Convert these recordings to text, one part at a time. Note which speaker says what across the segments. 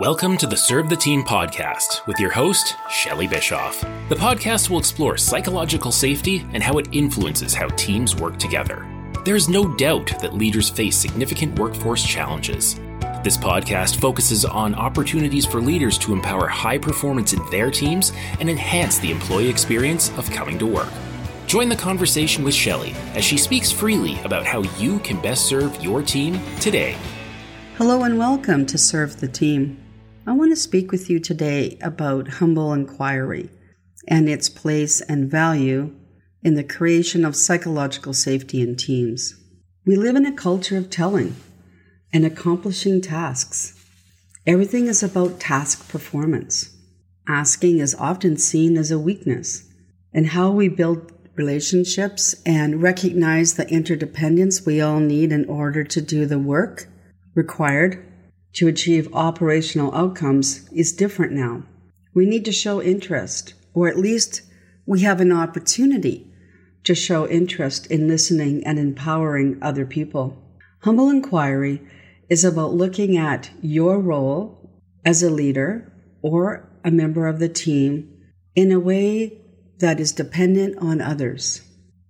Speaker 1: Welcome to the Serve the Team podcast with your host, Shelly Bischoff. The podcast will explore psychological safety and how it influences how teams work together. There is no doubt that leaders face significant workforce challenges. This podcast focuses on opportunities for leaders to empower high performance in their teams and enhance the employee experience of coming to work. Join the conversation with Shelly as she speaks freely about how you can best serve your team today.
Speaker 2: Hello and welcome to Serve the Team. I want to speak with you today about humble inquiry and its place and value in the creation of psychological safety in teams. We live in a culture of telling and accomplishing tasks. Everything is about task performance. Asking is often seen as a weakness, and how we build relationships and recognize the interdependence we all need in order to do the work required to achieve operational outcomes is different now. We need to show interest, or at least we have an opportunity to show interest in listening and empowering other people. Humble inquiry is about looking at your role as a leader or a member of the team in a way that is dependent on others.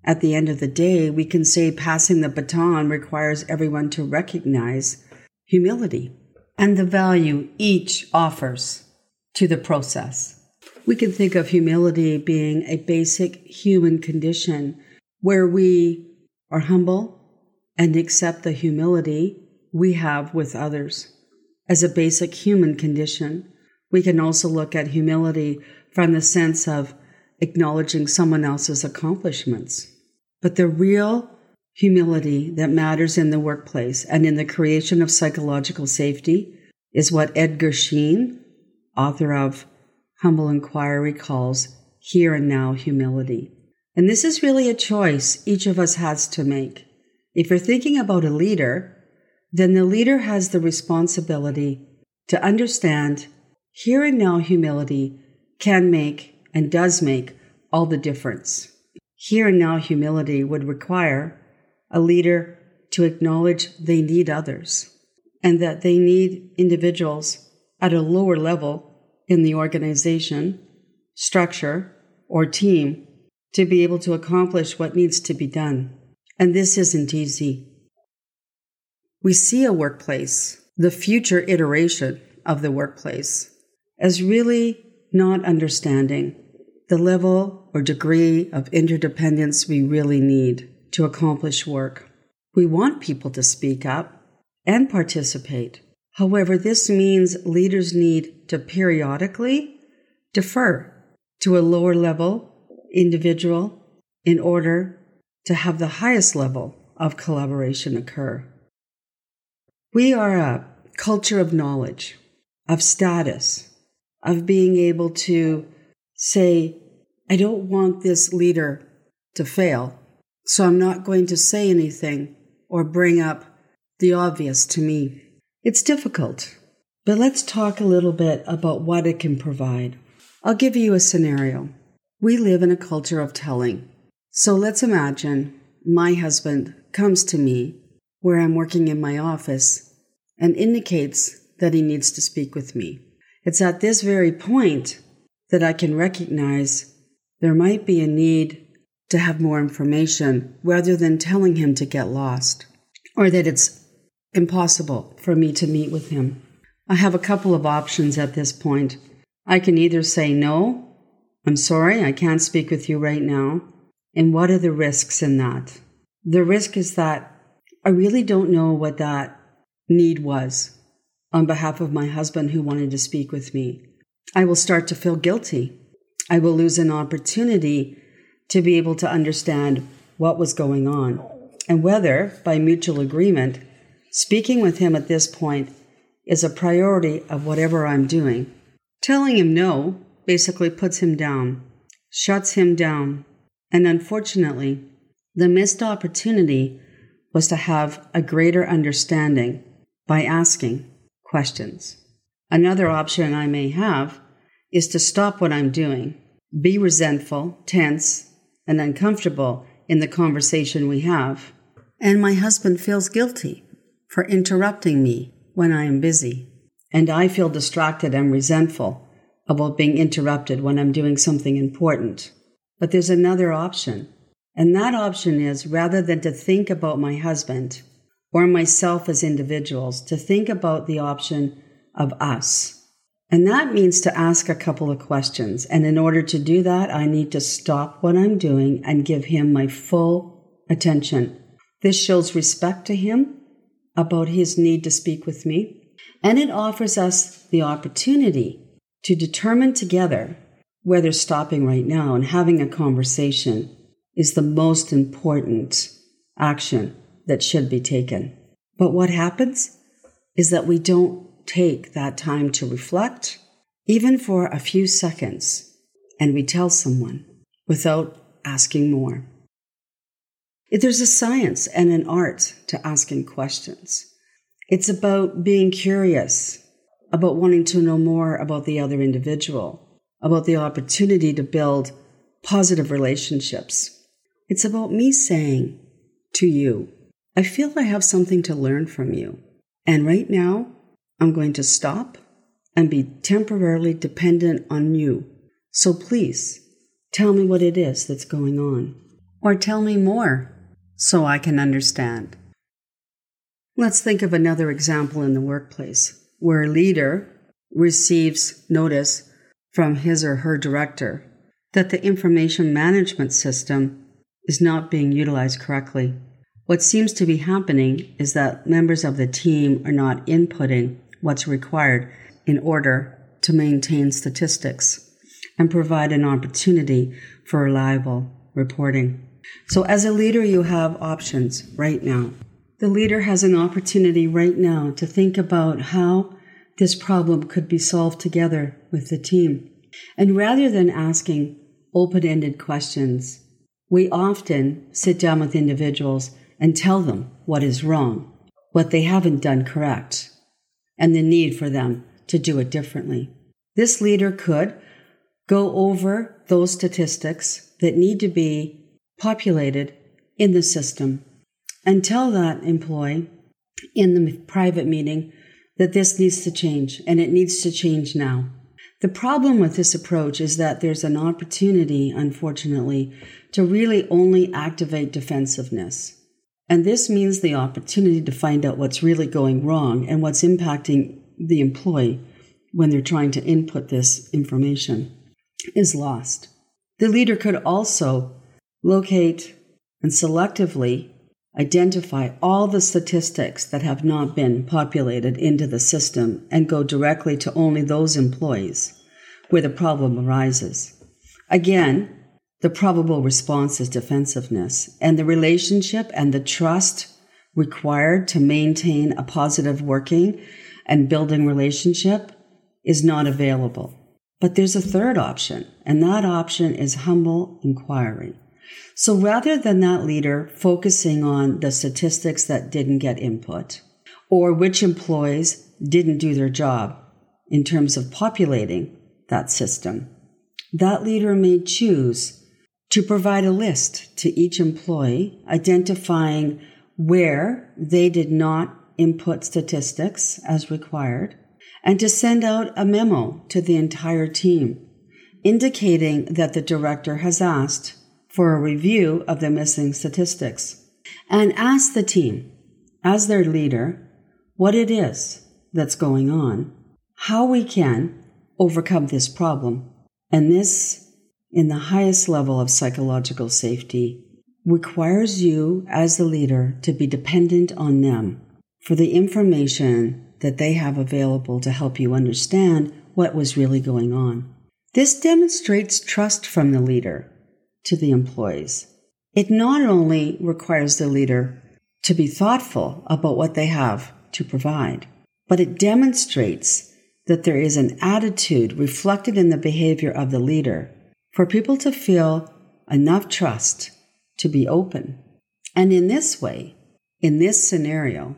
Speaker 2: At the end of the day, we can say passing the baton requires everyone to recognize humility and the value each offers to the process. We can think of humility being a basic human condition where we are humble and accept the humility we have with others. As a basic human condition, we can also look at humility from the sense of acknowledging someone else's accomplishments. But the real humility that matters in the workplace and in the creation of psychological safety is what Edgar Schein, author of Humble Inquiry, calls here and now humility. And this is really a choice each of us has to make. If you're thinking about a leader, then the leader has the responsibility to understand here and now humility can make and does make all the difference. Here and now humility would require a leader to acknowledge they need others and that they need individuals at a lower level in the organization, structure, or team to be able to accomplish what needs to be done. And this isn't easy. We see a workplace, the future iteration of the workplace, as really not understanding the level or degree of interdependence we really need to accomplish work. We want people to speak up and participate. However, this means leaders need to periodically defer to a lower level individual in order to have the highest level of collaboration occur. We are a culture of knowledge, of status, of being able to say, I don't want this leader to fail, so I'm not going to say anything or bring up the obvious to me. It's difficult, but let's talk a little bit about what it can provide. I'll give you a scenario. We live in a culture of telling. So let's imagine my husband comes to me where I'm working in my office and indicates that he needs to speak with me. It's at this very point that I can recognize there might be a need to have more information rather than telling him to get lost or that it's impossible for me to meet with him. I have a couple of options at this point. I can either say, No, I'm sorry, I can't speak with you right now. And what are the risks in that? The risk is that I really don't know what that need was on behalf of my husband who wanted to speak with me. I will start to feel guilty. I will lose an opportunity to be able to understand what was going on and whether, by mutual agreement, Speaking with him at this point is a priority of whatever I'm doing. Telling him no basically puts him down, shuts him down, and unfortunately, the missed opportunity was to have a greater understanding by asking questions. Another option I may have is to stop what I'm doing, be resentful, tense, and uncomfortable in the conversation we have, and my husband feels guilty for interrupting me when I am busy. and I feel distracted and resentful about being interrupted when I'm doing something important. But there's another option. And that option is rather than to think about my husband or myself as individuals, to think about the option of us. And that means to ask a couple of questions. And in order to do that, I need to stop what I'm doing and give him my full attention. This shows respect to him about his need to speak with me. And it offers us the opportunity to determine together whether stopping right now and having a conversation is the most important action that should be taken. But what happens is that we don't take that time to reflect, even for a few seconds, and we tell someone without asking more. There's a science and an art to asking questions. It's about being curious, about wanting to know more about the other individual, about the opportunity to build positive relationships. It's about me saying to you, I feel I have something to learn from you. And right now, I'm going to stop and be temporarily dependent on you. So please tell me what it is that's going on. Or tell me more so I can understand. Let's think of another example in the workplace where a leader receives notice from his or her director that the information management system is not being utilized correctly. What seems to be happening is that members of the team are not inputting what's required in order to maintain statistics and provide an opportunity for reliable reporting. So, as a leader, you have options right now. The leader has an opportunity right now to think about how this problem could be solved together with the team. And rather than asking open ended questions, we often sit down with individuals and tell them what is wrong, what they haven't done correct, and the need for them to do it differently. This leader could go over those statistics that need to be populated in the system and tell that employee in the private meeting that this needs to change and it needs to change now. The problem with this approach is that there's an opportunity, unfortunately, to really only activate defensiveness. And this means the opportunity to find out what's really going wrong and what's impacting the employee when they're trying to input this information is lost. The leader could also locate and selectively identify all the statistics that have not been populated into the system and go directly to only those employees where the problem arises. Again, the probable response is defensiveness, and the relationship and the trust required to maintain a positive working and building relationship is not available. But there's a third option, and that option is humble inquiry. So rather than that leader focusing on the statistics that didn't get input or which employees didn't do their job in terms of populating that system, that leader may choose to provide a list to each employee identifying where they did not input statistics as required and to send out a memo to the entire team indicating that the director has asked for a review of the missing statistics and ask the team as their leader what it is that's going on, how we can overcome this problem. And this in the highest level of psychological safety requires you as the leader to be dependent on them for the information that they have available to help you understand what was really going on. This demonstrates trust from the leader to the employees. It not only requires the leader to be thoughtful about what they have to provide, but it demonstrates that there is an attitude reflected in the behavior of the leader for people to feel enough trust to be open. And in this way, in this scenario,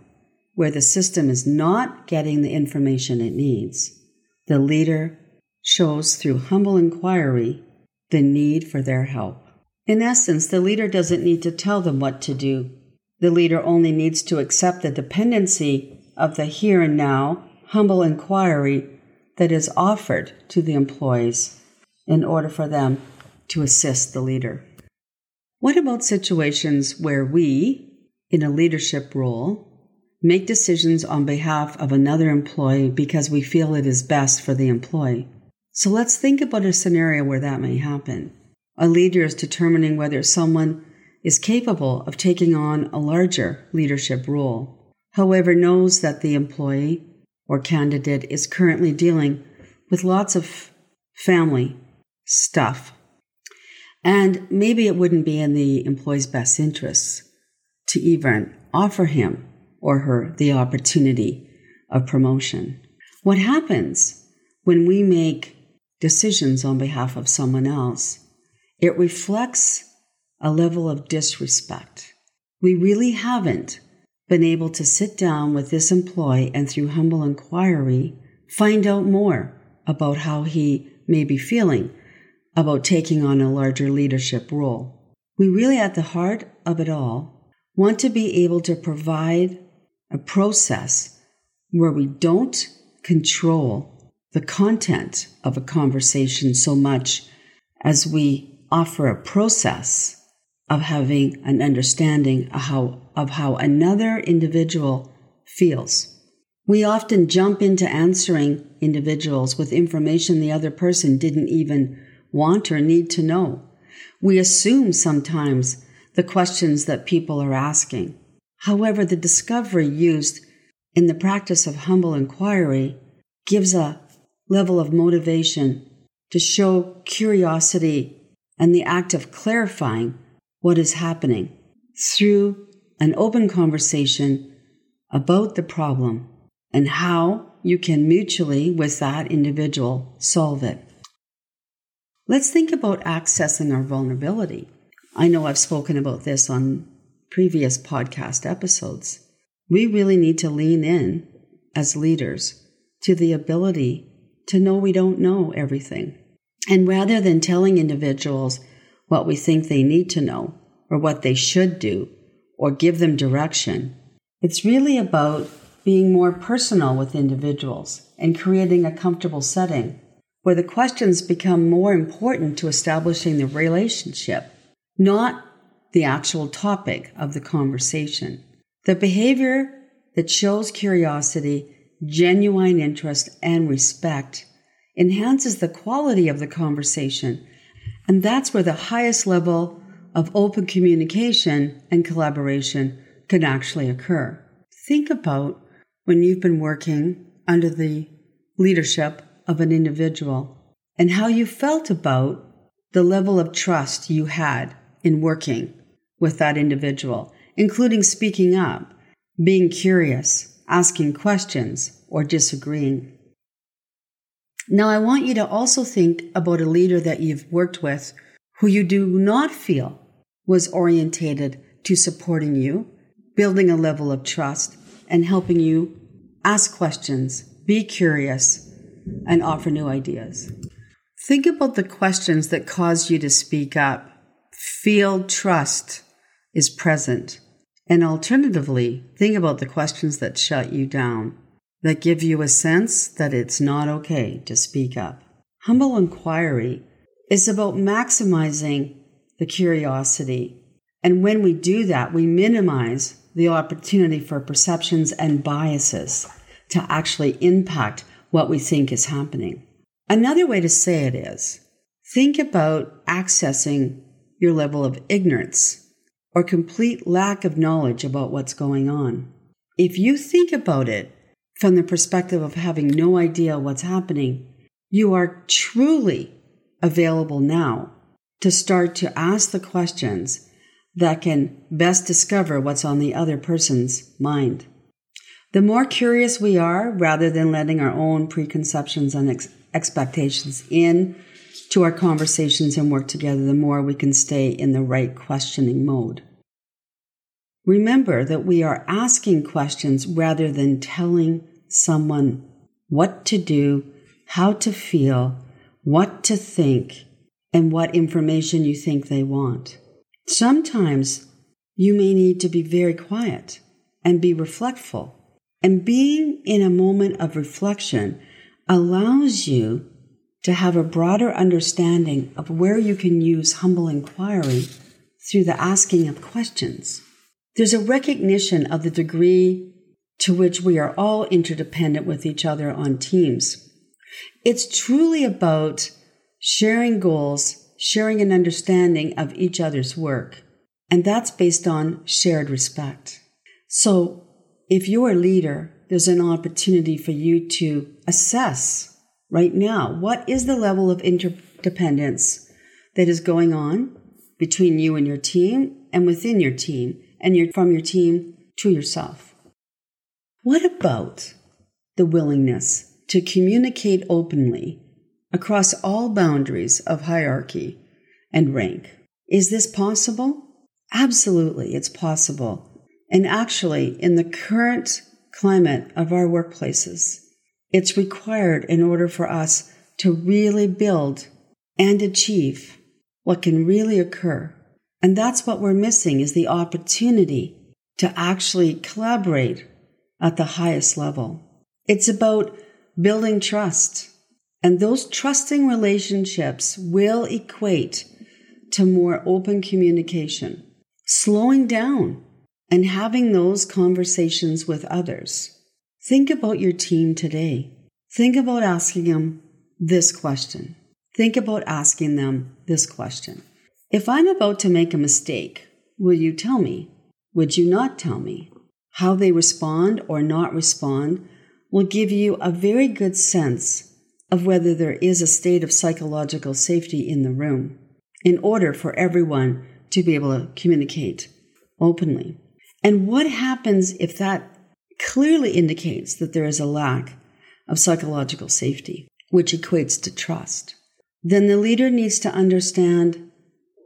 Speaker 2: where the system is not getting the information it needs, the leader shows through humble inquiry the need for their help. In essence, the leader doesn't need to tell them what to do. The leader only needs to accept the dependency of the here and now humble inquiry that is offered to the employees in order for them to assist the leader. What about situations where we, in a leadership role, make decisions on behalf of another employee because we feel it is best for the employee? So let's think about a scenario where that may happen. A leader is determining whether someone is capable of taking on a larger leadership role, however, knows that the employee or candidate is currently dealing with lots of family stuff. And maybe it wouldn't be in the employee's best interests to even offer him or her the opportunity of promotion. What happens when we make decisions on behalf of someone else? It reflects a level of disrespect. We really haven't been able to sit down with this employee and through humble inquiry find out more about how he may be feeling about taking on a larger leadership role. We really, at the heart of it all, want to be able to provide a process where we don't control the content of a conversation so much as we offer a process of having an understanding of how, of how another individual feels. We often jump into answering individuals with information the other person didn't even want or need to know. We assume sometimes the questions that people are asking. However, the discovery used in the practice of humble inquiry gives a level of motivation to show curiosity and the act of clarifying what is happening through an open conversation about the problem and how you can mutually, with that individual, solve it. Let's think about accessing our vulnerability. I know I've spoken about this on previous podcast episodes. We really need to lean in as leaders to the ability to know we don't know everything. And rather than telling individuals what we think they need to know or what they should do or give them direction. It's really about being more personal with individuals and creating a comfortable setting where the questions become more important to establishing the relationship, not the actual topic of the conversation. The behavior that shows curiosity, genuine interest, and respect enhances the quality of the conversation and that's where the highest level of open communication and collaboration can actually occur. Think about when you've been working under the leadership of an individual and how you felt about the level of trust you had in working with that individual, including speaking up, being curious, asking questions, or disagreeing. Now, I want you to also think about a leader that you've worked with who you do not feel was orientated to supporting you, building a level of trust, and helping you ask questions, be curious, and offer new ideas. Think about the questions that cause you to speak up. Feel trust is present. And alternatively, think about the questions that shut you down that give you a sense that it's not okay to speak up. Humble inquiry is about maximizing the curiosity. And when we do that, we minimize the opportunity for perceptions and biases to actually impact what we think is happening. Another way to say it is think about accessing your level of ignorance or complete lack of knowledge about what's going on. If you think about it from the perspective of having no idea what's happening, you are truly available now to start to ask the questions that can best discover what's on the other person's mind. The more curious we are, rather than letting our own preconceptions and ex- expectations in to our conversations and work together, the more we can stay in the right questioning mode. Remember that we are asking questions rather than telling someone what to do, how to feel, what to think, and what information you think they want. Sometimes you may need to be very quiet and be reflectful And being in a moment of reflection allows you to have a broader understanding of where you can use humble inquiry through the asking of questions. There's a recognition of the degree to which we are all interdependent with each other on teams. It's truly about sharing goals, sharing an understanding of each other's work, and that's based on shared respect. So, if you're a leader, there's an opportunity for you to assess right now what is the level of interdependence that is going on between you and your team and within your team and your, from your team to yourself. What about the willingness to communicate openly across all boundaries of hierarchy and rank? Is this possible? Absolutely, it's possible. And actually, in the current climate of our workplaces, it's required in order for us to really build and achieve what can really occur. And that's what we're missing is the opportunity to actually collaborate at the highest level. It's about building trust. And those trusting relationships will equate to more open communication, slowing down and having those conversations with others. Think about your team today. Think about asking them this question. Think about asking them this question. If I'm about to make a mistake, will you tell me? Would you not tell me? How they respond or not respond will give you a very good sense of whether there is a state of psychological safety in the room in order for everyone to be able to communicate openly. And what happens if that clearly indicates that there is a lack of psychological safety, which equates to trust? then the leader needs to understand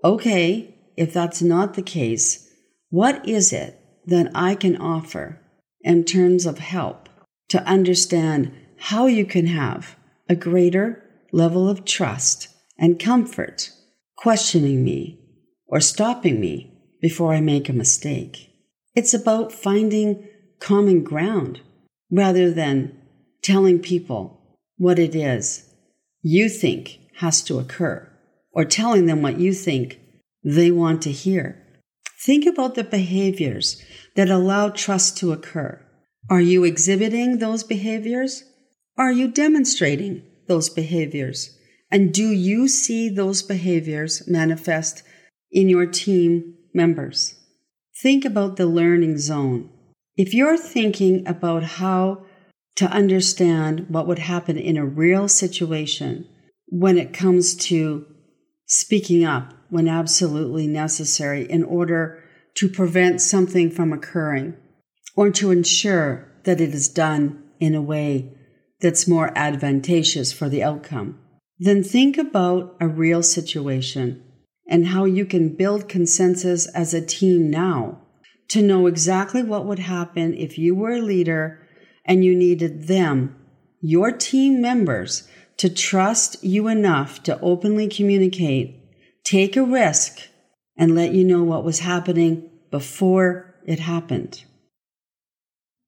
Speaker 2: okay, if that's not the case, what is it that I can offer in terms of help to understand how you can have a greater level of trust and comfort questioning me or stopping me before I make a mistake? It's about finding common ground rather than telling people what it is you think has to occur, or telling them what you think they want to hear. Think about the behaviors that allow trust to occur. Are you exhibiting those behaviors? Are you demonstrating those behaviors? And do you see those behaviors manifest in your team members? Think about the learning zone. If you're thinking about how to understand what would happen in a real situation, when it comes to speaking up when absolutely necessary in order to prevent something from occurring or to ensure that it is done in a way that's more advantageous for the outcome. Then think about a real situation and how you can build consensus as a team now to know exactly what would happen if you were a leader and you needed them, your team members, to trust you enough to openly communicate, take a risk, and let you know what was happening before it happened.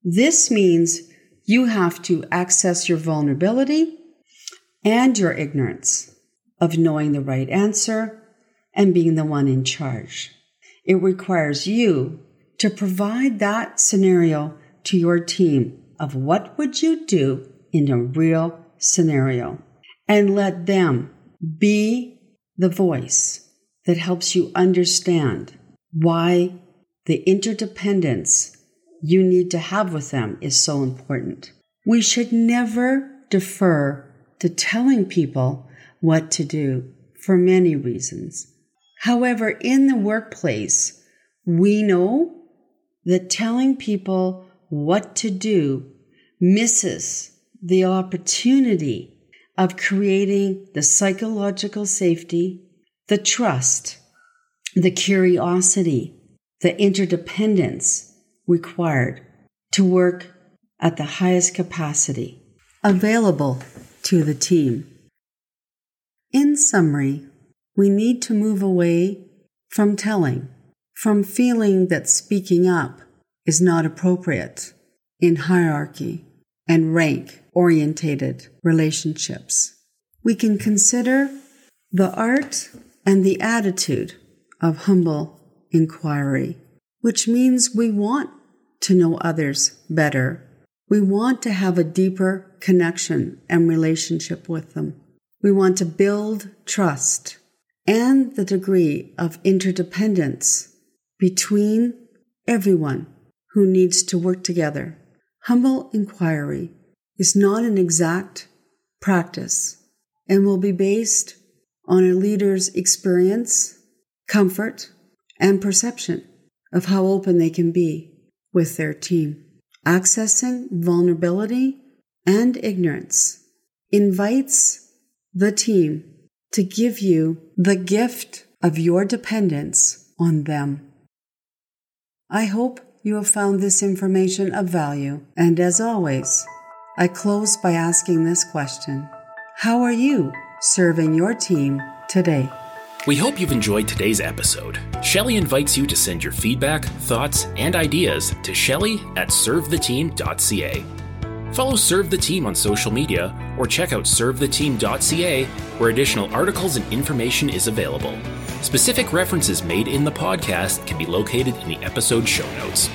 Speaker 2: This means you have to access your vulnerability and your ignorance of knowing the right answer and being the one in charge. It requires you to provide that scenario to your team of what would you do in a real scenario and let them be the voice that helps you understand why the interdependence you need to have with them is so important. We should never defer to telling people what to do for many reasons. However, in the workplace, we know that telling people what to do misses the opportunity of creating the psychological safety, the trust, the curiosity, the interdependence required to work at the highest capacity available to the team. In summary, we need to move away from telling, from feeling that speaking up is not appropriate, in hierarchy and rank orientated relationships. We can consider the art and the attitude of humble inquiry, which means we want to know others better. We want to have a deeper connection and relationship with them. We want to build trust and the degree of interdependence between everyone who needs to work together. Humble inquiry is not an exact practice and will be based on a leader's experience, comfort, and perception of how open they can be with their team. Accessing vulnerability and ignorance invites the team to give you the gift of your dependence on them. I hope you have found this information of value, and as always, I close by asking this question How are you serving your team today?
Speaker 1: We hope you've enjoyed today's episode. Shelley invites you to send your feedback, thoughts, and ideas to Shelley at servetheteam.ca. Follow Serve the Team on social media or check out servetheteam.ca where additional articles and information is available. Specific references made in the podcast can be located in the episode show notes.